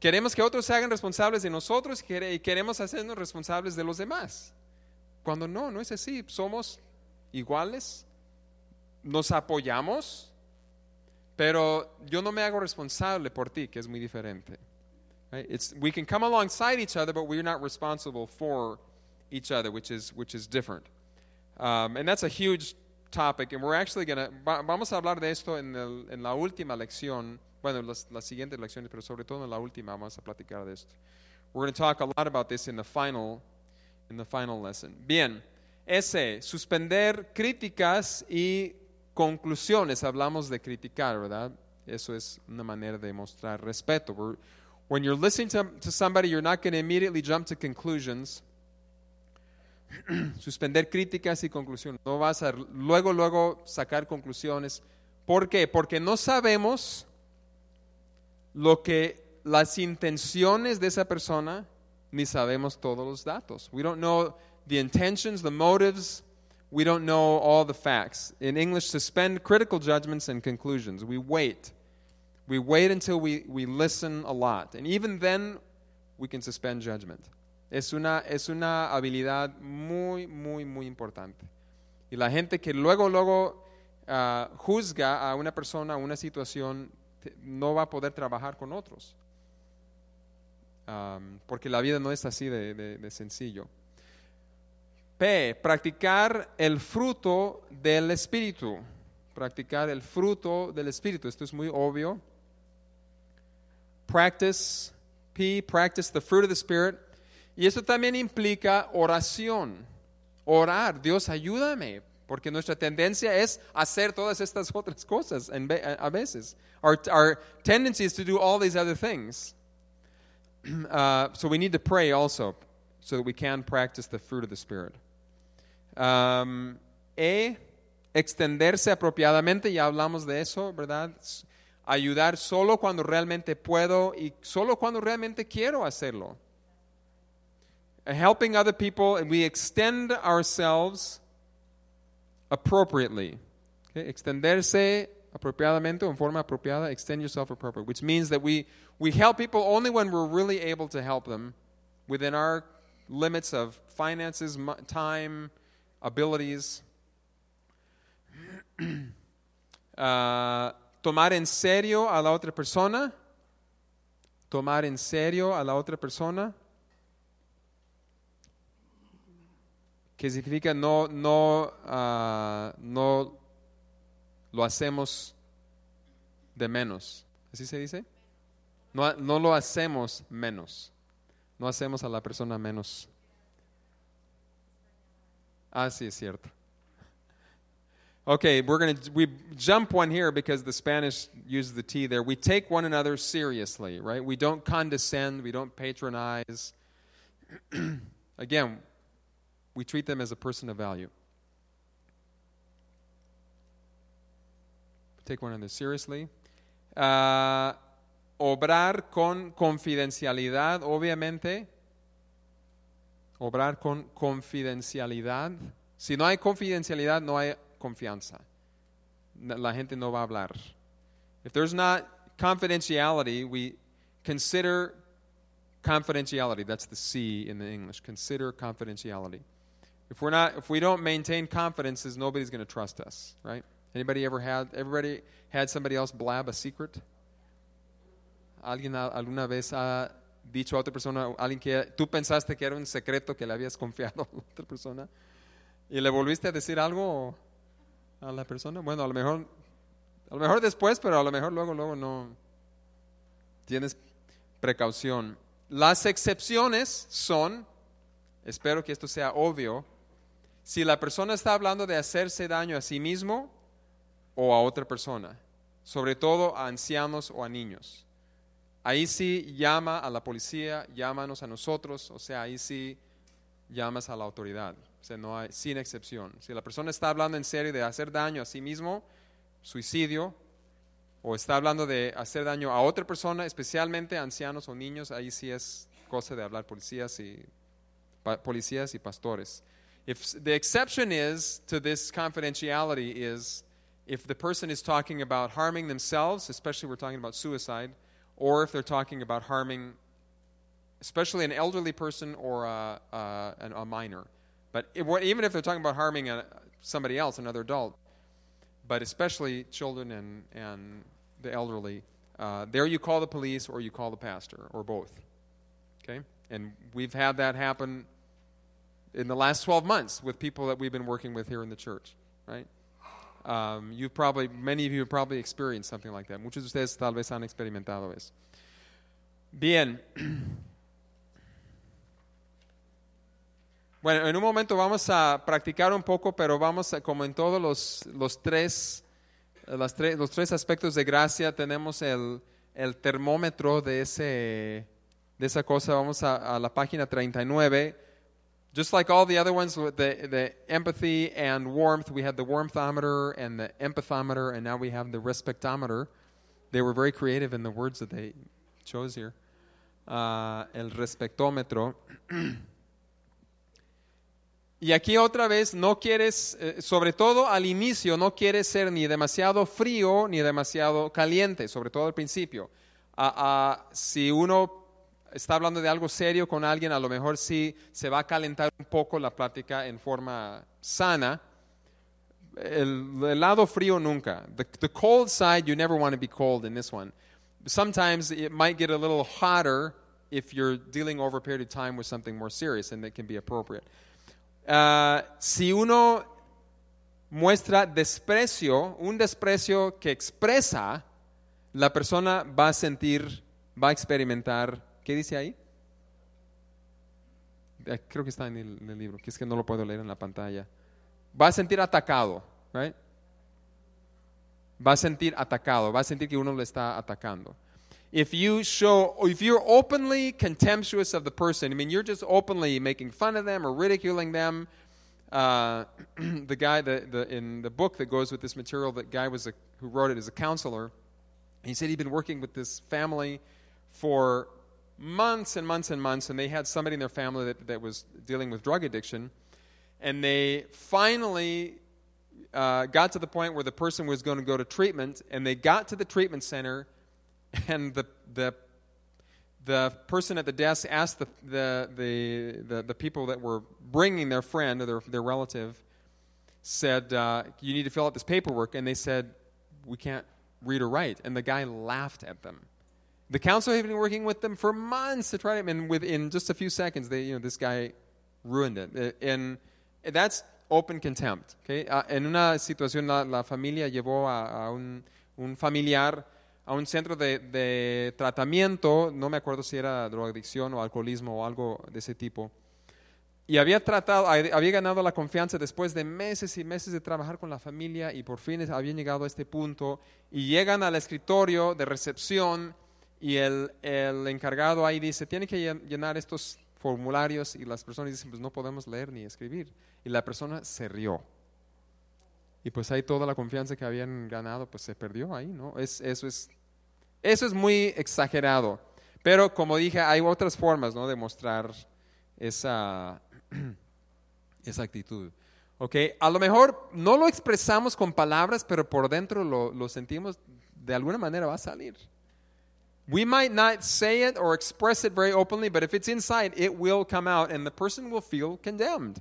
Queremos que otros se hagan responsables de nosotros y quere- y queremos hacernos responsables de los demás. Cuando no, no es así. Somos iguales, nos apoyamos, pero yo no me hago responsable por ti, que es muy diferente. Right? It's, we can come alongside each other, but we're not responsible for each other, which is, which is different. Um, and that's a huge topic, and we're actually going to, vamos a hablar de esto en, el- en la última lección, bueno, las, las siguientes lecciones, pero sobre todo en la última vamos a platicar de esto. We're going to talk a lot about this in the final, in the final lesson. Bien, ese, suspender críticas y conclusiones. Hablamos de criticar, ¿verdad? Eso es una manera de mostrar respeto. We're- when you're listening to, to somebody, you're not going to immediately jump to conclusions. *clears throat* Suspender críticas y conclusiones. No vas a luego, luego sacar conclusiones. ¿Por qué? Porque no sabemos lo que las intenciones de esa persona, ni sabemos todos los datos. We don't know the intentions, the motives. We don't know all the facts. In English, suspend critical judgments and conclusions. We wait. We wait until we, we listen a lot. And even then, we can suspend judgment. Es una, es una habilidad muy, muy, muy importante. Y la gente que luego, luego ah, juzga a una persona, a una situación, no va a poder trabajar con otros. Am, porque la vida no es así de, de- de sencillo. P, practicar el fruto del Espíritu. Practicar el fruto del Espíritu. Esto es muy obvio. Practice, P, practice the fruit of the Spirit. Y esto también implica oración. Orar, Dios ayúdame, porque nuestra tendencia es hacer todas estas *laughs* otras cosas a veces. Our, our tendency is to do all these other things. *clears throat* Uh, so we need to pray also so that we can practice the fruit of the Spirit. Um, e, extenderse apropiadamente, ya hablamos de eso, ¿verdad? Ayudar solo cuando realmente puedo y solo cuando realmente quiero hacerlo. Uh, Helping other people, and we extend ourselves appropriately. Okay? Extenderse apropiadamente en forma apropiada, extend yourself appropriately, which means that we, we help people only when we're really able to help them within our limits of finances, time, abilities. Ah, *clears throat* tomar en serio a la otra persona. Tomar en serio a la otra persona. que significa no, no, ah, no lo hacemos de menos. ¿Así se dice? No, no lo hacemos menos. No hacemos a la persona menos. Ah, sí, es cierto. Okay, we're going to we jump one here because the Spanish uses the T there. We take one another seriously, right? We don't condescend, we don't patronize. *clears throat* Again, we treat them as a person of value. Take one another seriously. Ah, obrar con confidencialidad, obviamente. Obrar con confidencialidad. Si no hay confidencialidad, no hay confianza. La gente no va a hablar. If there's not confidentiality, we consider confidentiality. That's the C in the English. Consider confidentiality. If we're not, if we don't maintain confidences, nobody's going to trust us, right? Anybody ever had? Everybody had somebody else blab a secret? ¿Alguien alguna vez ha dicho a otra persona, alguien que tú pensaste que era un secreto que le habías confiado a otra persona y le volviste a decir algo a la persona? Bueno, a lo mejor, a lo mejor después, pero a lo mejor luego, luego no. Tienes precaución. Las excepciones son, espero que esto sea obvio, si la persona está hablando de hacerse daño a sí mismo o a otra persona, sobre todo a ancianos o a niños. ahí sí llama a la policía, llámanos a nosotros, o sea, ahí sí llamas a la autoridad. O sea, no hay, sin excepción. Si la persona está hablando en serio de hacer daño a sí mismo, suicidio, o está hablando de hacer daño a otra persona, especialmente ancianos o niños, ahí sí es cosa de hablar policías y pa- policías y pastores. If the exception is to this confidentiality is if the person is talking about harming themselves, especially we're talking about suicide, or if they're talking about harming especially an elderly person or a, a, a minor. But what- even if they're talking about harming a, somebody else, another adult, but especially children and, and the elderly, uh, there you call the police or you call the pastor or both. Okay? And we've had that happen in the last 12 months with people that we've been working with here in the church, right? Um, you've probably, many of you have probably experienced something like that. Muchos de ustedes tal vez han experimentado eso. Bien. *clears throat* Bueno, en un momento vamos a practicar un poco, pero vamos a, como en todos los, los, tres, las tres, los tres aspectos de gracia, tenemos el, el termómetro de, ese, de esa cosa. Vamos a, la página 39. Just like all the other ones, the, the empathy and warmth, we had the warmthometer and the empathometer, and now we have the respectometer. They were very creative in the words that they chose here. Uh, el respectómetro. *clears throat* Y aquí otra vez no quieres, eh, sobre todo al inicio, no quieres ser ni demasiado frío ni demasiado caliente, sobre todo al principio. Ah, ah, si uno está hablando de algo serio con alguien, a lo mejor sí se va a calentar un poco la plática en forma sana. El, el lado frío nunca. The, the cold side, you never want to be cold in this one. Sometimes it might get a little hotter if you're dealing over a period of time with something more serious, and that can be appropriate. Ah, si uno muestra desprecio, un desprecio que expresa, la persona va a sentir, va a experimentar, ¿qué dice ahí? Eh, Creo que está en el, en el libro, que es que no lo puedo leer en la pantalla. Va a sentir atacado, right? Va a sentir atacado, va a sentir que uno le está atacando. If you show, if you're openly contemptuous of the person, I mean, you're just openly making fun of them or ridiculing them. Uh, *clears throat* the guy the, the, in the book that goes with this material, that guy was a, who wrote it as a counselor. He said he'd been working with this family for months and months and months, and they had somebody in their family that, that was dealing with drug addiction. And they finally uh, got to the point where the person was going to go to treatment, and they got to the treatment center, and the, the, the person at the desk asked the, the, the, the, the people that were bringing their friend or their, their relative, said, uh, You need to fill out this paperwork. And they said, We can't read or write. And the guy laughed at them. The counselor had been working with them for months to try to, and within just a few seconds, they, you know, this guy ruined it. And that's open contempt. Okay? Ah, En una situación, la, la familia llevó a, a un, un familiar a un centro de, de tratamiento, no me acuerdo si era drogadicción o alcoholismo o algo de ese tipo. Y había tratado, había ganado la confianza después de meses y meses de trabajar con la familia y por fin habían llegado a este punto y llegan al escritorio de recepción y el, el encargado ahí dice, tiene que llen- llenar estos formularios y las personas dicen, pues no podemos leer ni escribir. Y la persona se rió. Y pues ahí toda la confianza que habían ganado, pues se perdió ahí, ¿no? Es, eso, es, eso es muy exagerado. Pero como dije, hay otras formas, ¿no? De mostrar esa, *clears throat* esa actitud. ¿Ok? A lo mejor no lo expresamos con palabras, pero por dentro lo, lo sentimos, de alguna manera va a salir. We might not say it or express it very openly, but if it's inside, it will come out and the person will feel condemned.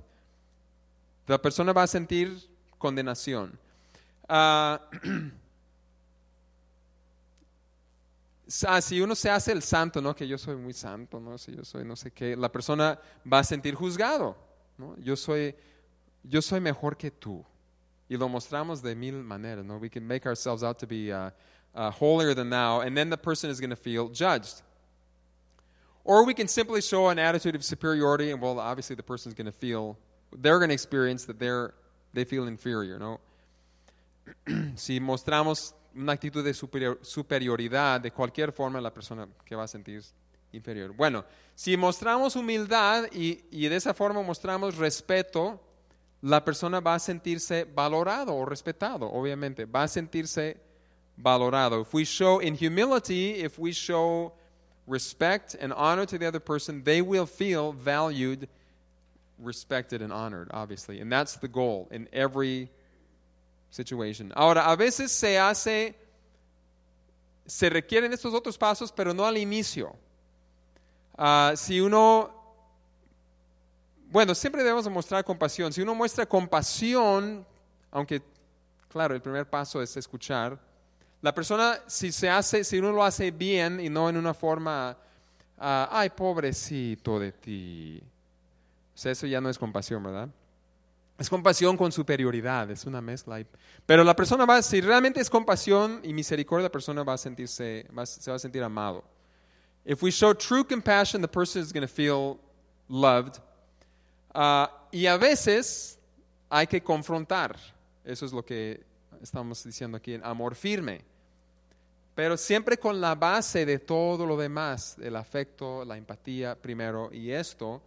La persona va a sentir condenación. Ah, *clears throat* ah, si uno se hace el santo, ¿no? Que yo soy muy santo, ¿no? Si yo soy no sé qué, la persona va a sentir juzgado, ¿no? Yo soy, yo soy mejor que tú. Y lo mostramos de mil maneras, ¿no? We can make ourselves out to be uh, uh, holier than thou, and then the person is going to feel judged. Or we can simply show an attitude of superiority, and well, obviously the person is going to feel, they're going to experience that they're, they feel inferior, ¿no? *clears throat* si mostramos una actitud de superior- superioridad, de cualquier forma la persona que va a sentir inferior. Bueno, si mostramos humildad y, y de esa forma mostramos respeto, la persona va a sentirse valorado o respetado, obviamente, va a sentirse valorado. If we show in humility, if we show respect and honor to the other person, they will feel valued, respected, and honored, obviously. And that's the goal in every situation. Ahora, a veces se hace, se requieren estos otros pasos, pero no al inicio. Ah, si uno, bueno, siempre debemos mostrar compasión. Si uno muestra compasión, aunque, claro, el primer paso es escuchar, la persona, si se hace, si uno lo hace bien y no en una forma, ah, ay, pobrecito de ti. O sea, eso ya no es compasión, ¿verdad? Es compasión con superioridad, es una mezcla. Pero la persona va, si realmente es compasión y misericordia, la persona va a sentirse, va, se va a sentir amado. If we show true compassion, the person is going to feel loved. Ah, y a veces hay que confrontar. Eso es lo que estamos diciendo aquí en amor firme. Pero siempre con la base de todo lo demás, el afecto, la empatía primero y esto.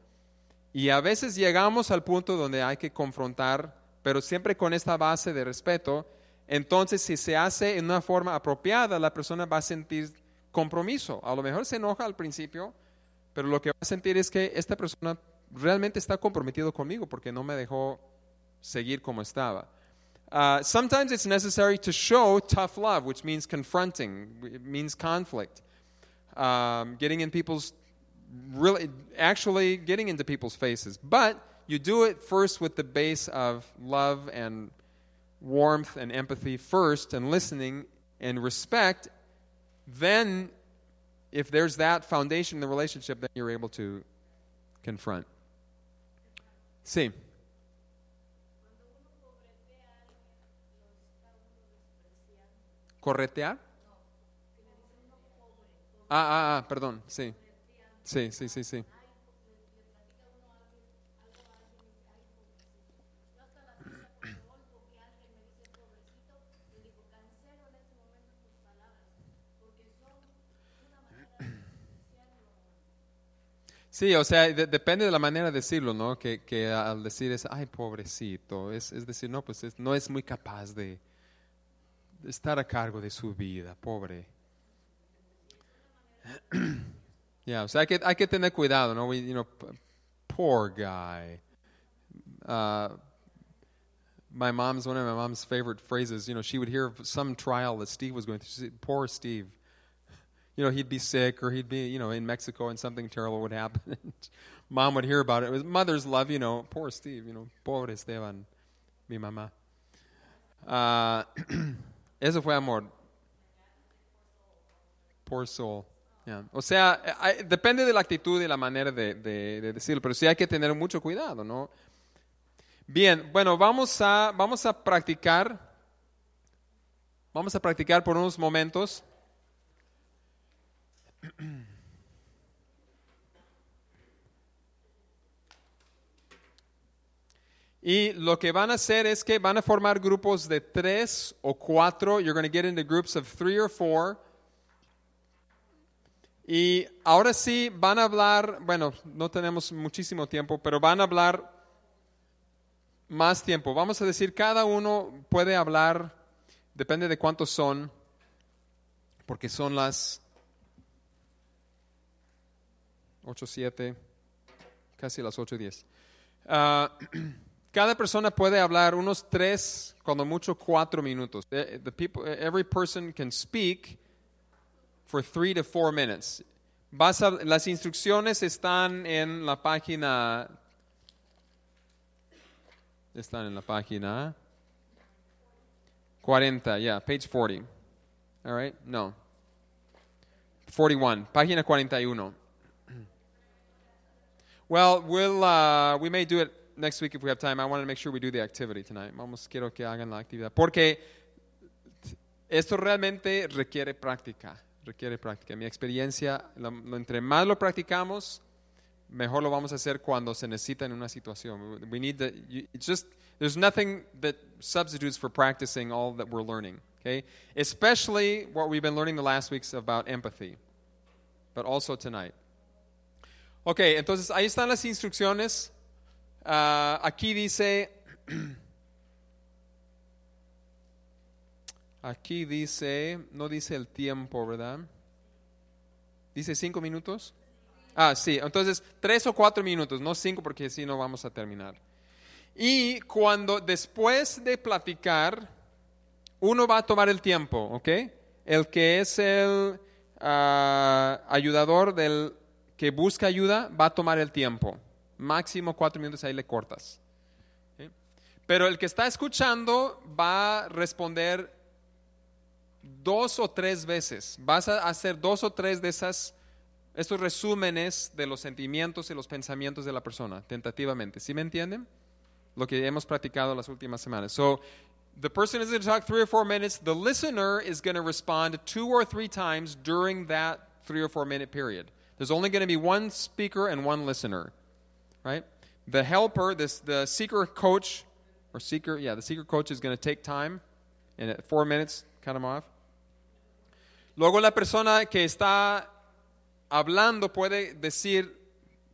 Y a veces llegamos al punto donde hay que confrontar, pero siempre con esta base de respeto. Entonces, si se hace en una forma apropiada, la persona va a sentir compromiso. A lo mejor se enoja al principio, pero lo que va a sentir es que esta persona realmente está comprometido conmigo porque no me dejó seguir como estaba. Uh, sometimes it's necessary to show tough love, which means confronting, it means conflict, um, getting in people's really actually getting into people's faces. But you do it first with the base of love and warmth and empathy first, and listening and respect. Then, if there's that foundation in the relationship, then you're able to confront. Sí. ¿Corretear? Ah, ah, ah, perdón, sí. Sí, sí, sí, sí. Sí, o sea, de- depende de la manera de decirlo, ¿no? Que, que al decir es, ay, pobrecito, es, es decir, no, pues es- no es muy capaz de estar a cargo de su vida, pobre. *clears throat* Yeah, o sea, hay que, hay que tener cuidado, ¿no? We, you know, poor guy. Uh, my mom's, one of my mom's favorite phrases, you know, she would hear of some trial that Steve was going through. Poor Steve. You know, he'd be sick or he'd be, you know, in Mexico and something terrible would happen. *laughs* Mom would hear about it. It was mother's love, you know, poor Steve, you know, pobre Esteban, mi mamá. Ah, *clears throat* eso fue amor. Poor soul. Yeah. O sea, depende de la actitud y la manera de decirlo, pero sí hay que tener mucho cuidado, ¿no? Bien, bueno, vamos a, vamos a practicar. Vamos a practicar por unos momentos. Y lo que van a hacer es que van a formar grupos de tres o cuatro. You're going to get into groups of three or four. Y ahora sí van a hablar, bueno, no tenemos muchísimo tiempo, pero van a hablar más tiempo. Vamos a decir, cada uno puede hablar, depende de cuántos son, porque son las 8, 7, casi las 8, 10. Ah, *clears throat* cada persona puede hablar unos tres, cuando mucho cuatro minutos. Eh, The people, every person can speak for three to four minutes. Vas a- las instrucciones están en la página. Están en la página 40, yeah, page 40. All right? No. 41, página 41. Well, we'll uh, we may do it next week if we have time. I want to make sure we do the activity tonight. Vamos, quiero que hagan la actividad porque esto realmente requiere práctica, requiere práctica. Mi experiencia, entre más lo practicamos, mejor lo vamos a hacer cuando se necesita en una situación. We need the, you, it's just there's nothing that substitutes for practicing all that we're learning. Okay? Especially what we've been learning the last weeks about empathy, but also tonight. Ok, entonces ahí están las instrucciones. Ah, aquí dice. *clears throat* Aquí dice. No dice el tiempo, ¿verdad? Dice cinco minutos. Ah, sí. Entonces, tres o cuatro minutos, no cinco, porque si no vamos a terminar. Y cuando después de platicar, uno va a tomar el tiempo, ¿ok? El que es el ah, ayudador del que busca ayuda va a tomar el tiempo. Máximo cuatro minutos, ahí le cortas. Pero el que está escuchando va a responder dos o tres veces. Vas a hacer dos o tres de esas, estos resúmenes de los sentimientos y los pensamientos de la persona, tentativamente. ¿Sí me entienden? Lo que hemos practicado las últimas semanas. So, the person is going to talk three or four minutes. The listener is going to respond two or three times during that three or four minute period. There's only going to be one speaker and one listener, right? The helper, this the seeker coach, or seeker, yeah, the seeker coach is going to take time, and at four minutes, cut him off. Luego la persona que está hablando puede decir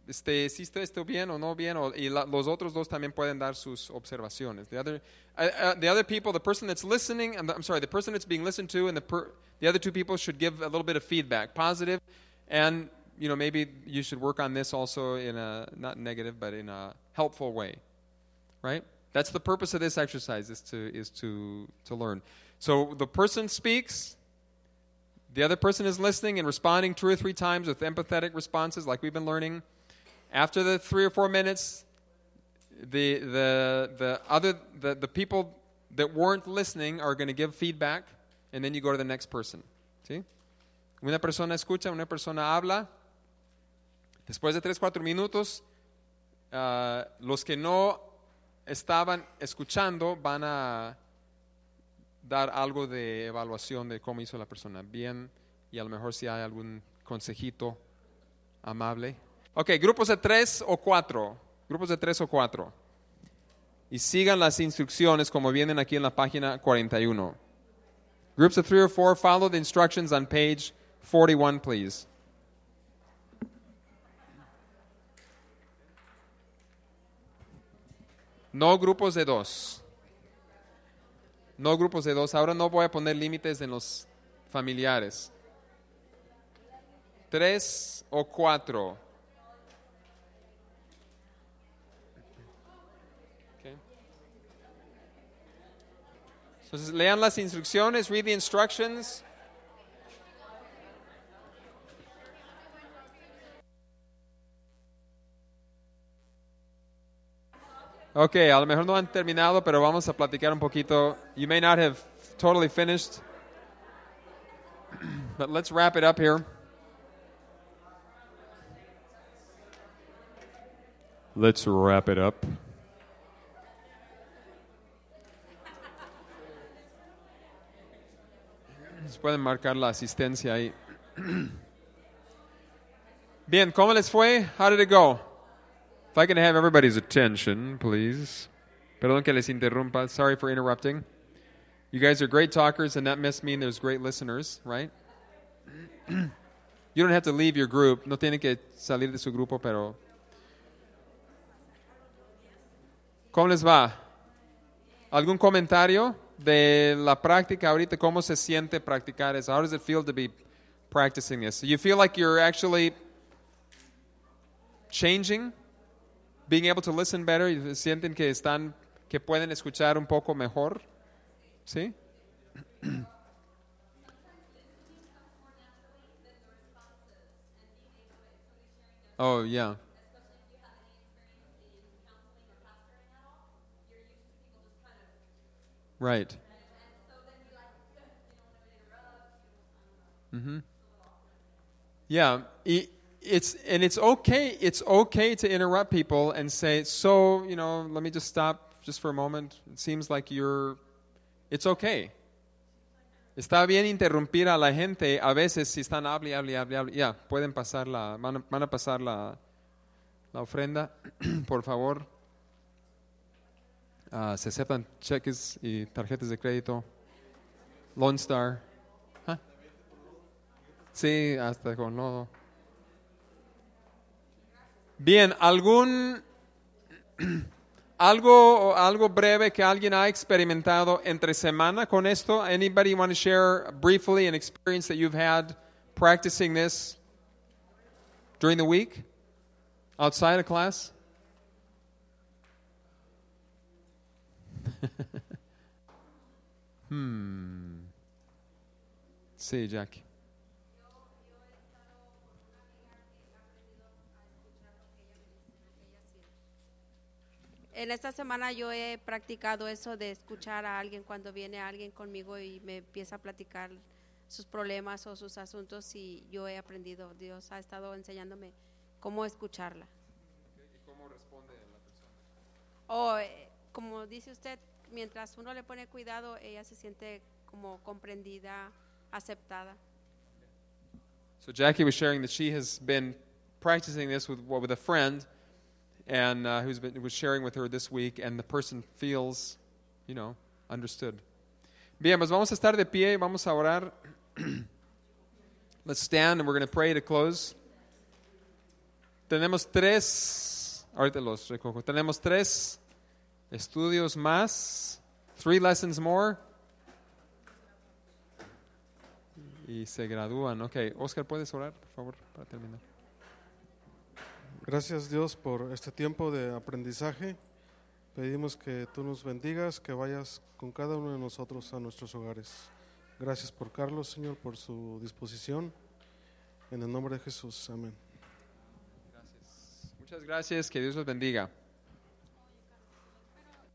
este, está esto bien o no bien, o, y la- los otros dos también pueden dar sus observaciones. The other, uh, uh, the other people, the person that's listening, I'm, I'm sorry, the person that's being listened to, and the, per, the other two people should give a little bit of feedback, positive, and you know maybe you should work on this also in a not negative, but in a helpful way, right? That's the purpose of this exercise is to is to to learn. So the person speaks, the other person is listening and responding two or three times with empathetic responses, like we've been learning. After the three or four minutes, the the the other the, the people that weren't listening are going to give feedback, and then you go to the next person. ¿sí? Una persona escucha, una persona habla. Después de tres cuatro minutos, ah, los que no estaban escuchando van a dar algo de evaluación de cómo hizo la persona. Bien, y a lo mejor si hay algún consejito amable. Ok, grupos de tres o cuatro. Grupos de tres o cuatro. Y sigan las instrucciones como vienen aquí en la página 41. Groups of three or four, follow the instructions on page 41, please. No grupos de dos. No grupos de dos. Ahora no voy a poner límites en los familiares. Tres o cuatro. Entonces lean las instrucciones, read the instructions. Ok, a lo mejor no han terminado, pero vamos a platicar un poquito. You may not have totally finished, but let's wrap it up here. Let's wrap it up. Les pueden marcar la asistencia ahí. *clears throat* Bien, ¿cómo les fue? How did it go? If I can have everybody's attention, please. Perdón que les interrumpa. Sorry for interrupting. You guys are great talkers, and that must mean there's great listeners, right? you don't have to leave your group. No tiene que salir de su grupo, pero. ¿Cómo les va? ¿Algún comentario de la práctica ahorita? ¿Cómo se siente practicar eso? How does it feel to be practicing this? Do you feel like you're actually changing? Being able to listen better, y sienten que están que pueden escuchar un poco mejor, ¿sí? *clears throat* Oh, yeah. Right. Mm-hmm. Yeah, i- it's and it's okay. It's okay to interrupt people and say, "So, you know, let me just stop just for a moment. It seems like you're." It's okay. Está bien interrumpir a la gente a veces si están hable, hable, hable, hable. Ya, pueden pasar la, van a, pasar la, la ofrenda, *clears throat* por favor. Ah, se aceptan cheques y tarjetas de crédito. Lone Star. ¿Ah? Sí, hasta con lodo. Bien, algún *clears throat* algo algo breve que alguien ha experimentado entre semana con esto. Anybody want to share briefly an experience that you've had practicing this during the week outside of class? *laughs* hmm. Sí, Jackie. En esta semana yo he practicado eso de escuchar a alguien cuando viene alguien conmigo y me empieza a platicar sus problemas o sus asuntos y yo he aprendido, Dios ha estado enseñándome cómo escucharla. ¿Cómo responde la persona? O eh, como dice usted, mientras uno le pone cuidado, ella se siente como comprendida, aceptada. So Jackie was sharing that she has been practicing this with with a friend, and uh, who's been was sharing with her this week, and the person feels, you know, understood. Bien, pues vamos a estar de pie, vamos a orar. *clears throat* Let's stand and we're going to pray to close. Tenemos tres, ahorita los recojo. Tenemos tres estudios más, three lessons more. Y se gradúan. Ok, Oscar, ¿puedes orar, por favor, para terminar? Gracias Dios por este tiempo de aprendizaje. Pedimos que tú nos bendigas, que vayas con cada uno de nosotros a nuestros hogares. Gracias por Carlos, Señor, por su disposición. En el nombre de Jesús, amén. Muchas gracias, que Dios los bendiga.